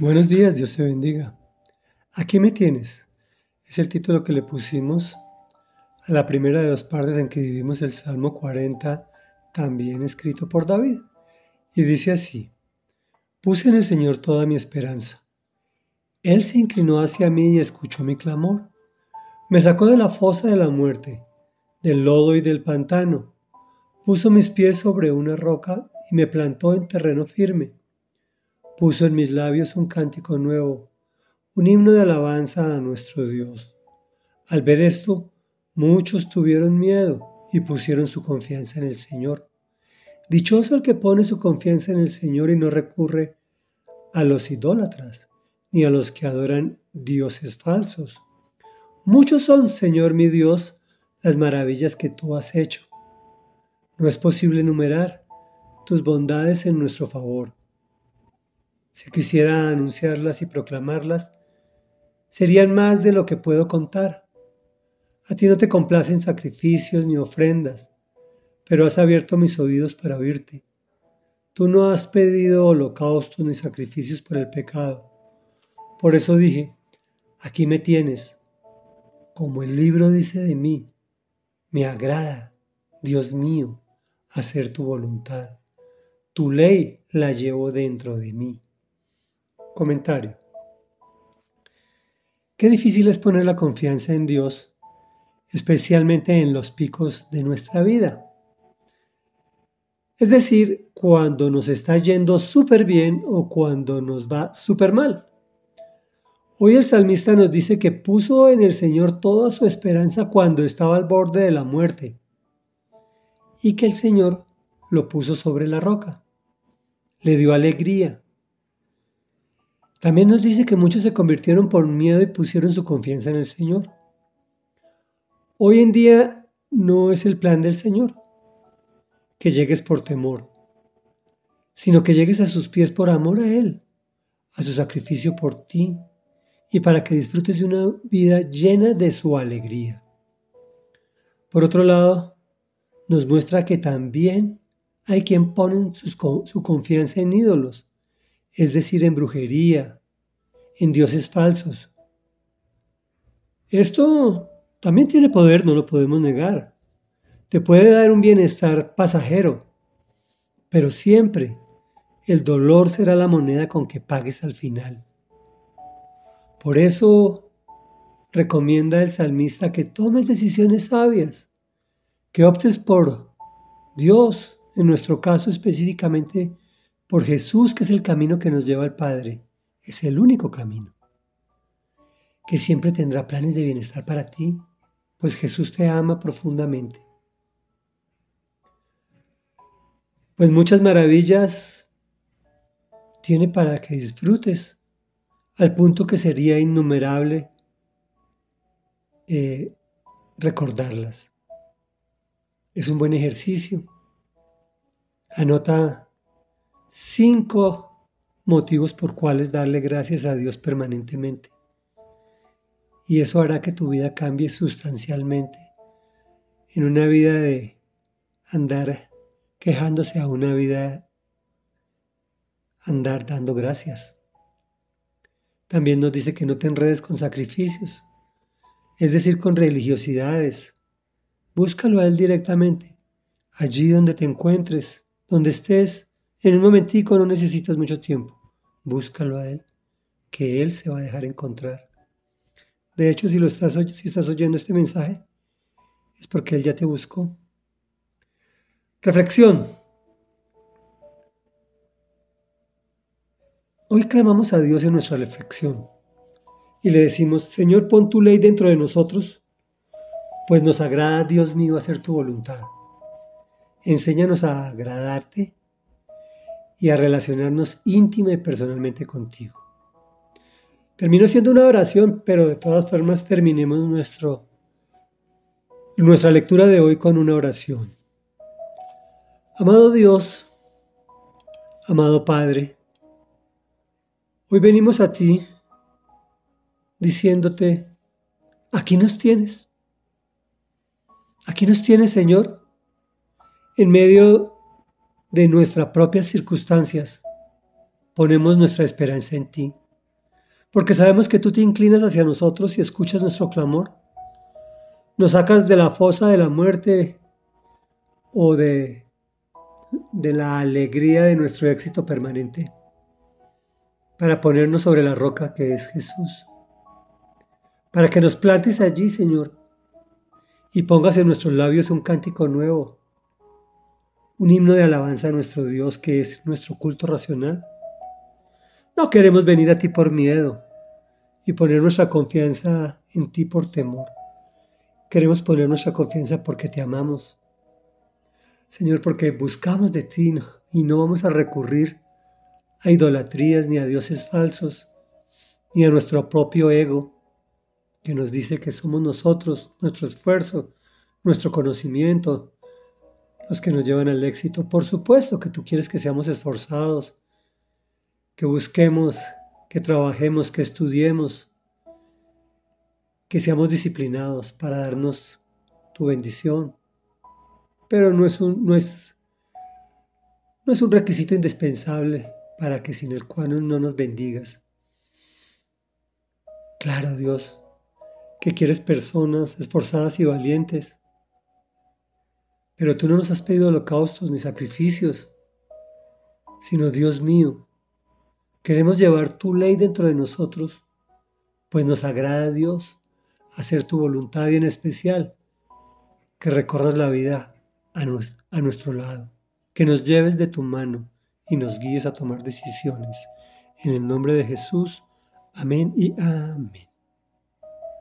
Buenos días, Dios te bendiga. Aquí me tienes. Es el título que le pusimos a la primera de dos partes en que vivimos el Salmo 40, también escrito por David. Y dice así, puse en el Señor toda mi esperanza. Él se inclinó hacia mí y escuchó mi clamor. Me sacó de la fosa de la muerte, del lodo y del pantano. Puso mis pies sobre una roca y me plantó en terreno firme puso en mis labios un cántico nuevo, un himno de alabanza a nuestro Dios. Al ver esto, muchos tuvieron miedo y pusieron su confianza en el Señor. Dichoso el que pone su confianza en el Señor y no recurre a los idólatras, ni a los que adoran dioses falsos. Muchos son, Señor mi Dios, las maravillas que tú has hecho. No es posible enumerar tus bondades en nuestro favor. Si quisiera anunciarlas y proclamarlas, serían más de lo que puedo contar. A ti no te complacen sacrificios ni ofrendas, pero has abierto mis oídos para oírte. Tú no has pedido holocaustos ni sacrificios por el pecado. Por eso dije, aquí me tienes. Como el libro dice de mí, me agrada, Dios mío, hacer tu voluntad. Tu ley la llevo dentro de mí. Comentario. Qué difícil es poner la confianza en Dios, especialmente en los picos de nuestra vida. Es decir, cuando nos está yendo súper bien o cuando nos va súper mal. Hoy el salmista nos dice que puso en el Señor toda su esperanza cuando estaba al borde de la muerte y que el Señor lo puso sobre la roca. Le dio alegría, también nos dice que muchos se convirtieron por miedo y pusieron su confianza en el Señor. Hoy en día no es el plan del Señor que llegues por temor, sino que llegues a sus pies por amor a Él, a su sacrificio por ti y para que disfrutes de una vida llena de su alegría. Por otro lado, nos muestra que también hay quien pone su confianza en ídolos es decir, en brujería, en dioses falsos. Esto también tiene poder, no lo podemos negar. Te puede dar un bienestar pasajero, pero siempre el dolor será la moneda con que pagues al final. Por eso recomienda el salmista que tomes decisiones sabias, que optes por Dios, en nuestro caso específicamente por Jesús, que es el camino que nos lleva al Padre. Es el único camino. Que siempre tendrá planes de bienestar para ti, pues Jesús te ama profundamente. Pues muchas maravillas tiene para que disfrutes, al punto que sería innumerable eh, recordarlas. Es un buen ejercicio. Anota cinco motivos por cuales darle gracias a Dios permanentemente. Y eso hará que tu vida cambie sustancialmente en una vida de andar quejándose a una vida andar dando gracias. También nos dice que no te enredes con sacrificios, es decir, con religiosidades. Búscalo a Él directamente, allí donde te encuentres, donde estés, en un momentico no necesitas mucho tiempo. Búscalo a Él, que Él se va a dejar encontrar. De hecho, si, lo estás, estás oyendo este mensaje, es porque Él ya te buscó. Reflexión. Hoy clamamos a Dios en nuestra reflexión y le decimos, Señor, pon tu ley dentro de nosotros, pues nos agrada, Dios mío, hacer tu voluntad. Enséñanos a agradarte y a relacionarnos íntima y personalmente contigo. Termino siendo una oración, pero de todas formas terminemos nuestro, nuestra lectura de hoy con una oración. Amado Dios, amado Padre, hoy venimos a ti diciéndote, aquí nos tienes. Aquí nos tienes, Señor, en medio de nuestras propias circunstancias, ponemos nuestra esperanza en ti. porque sabemos que tú te inclinas hacia nosotros y escuchas nuestro clamor. Nos sacas de la fosa de la muerte o de, de la alegría de nuestro éxito permanente para ponernos sobre la roca que es Jesús. Para que nos plantes allí, Señor, y pongas en nuestros labios un cántico nuevo, un himno de alabanza a nuestro Dios que es nuestro culto racional. No queremos venir a ti por miedo y poner nuestra confianza en ti por temor. Queremos poner nuestra confianza porque te amamos. Señor, porque buscamos de ti y no vamos a recurrir a idolatrías ni a dioses falsos, ni a nuestro propio ego, que nos dice que somos nosotros, nuestro esfuerzo, nuestro conocimiento, los que nos llevan al éxito. Por supuesto que tú quieres que seamos esforzados, que busquemos, que trabajemos, que estudiemos, que seamos disciplinados para darnos tu bendición. Pero no es un, no es, no es un requisito indispensable para que sin el cual no nos bendigas. Claro, Dios, que quieres personas esforzadas y valientes. Pero tú no nos has pedido holocaustos ni sacrificios, sino Dios mío, queremos llevar tu ley dentro de nosotros, pues nos agrada Dios hacer tu voluntad y en especial que recorras la vida a, a nuestro lado, que nos lleves de tu mano y nos guíes a tomar decisiones. En el nombre de Jesús, amén y amén.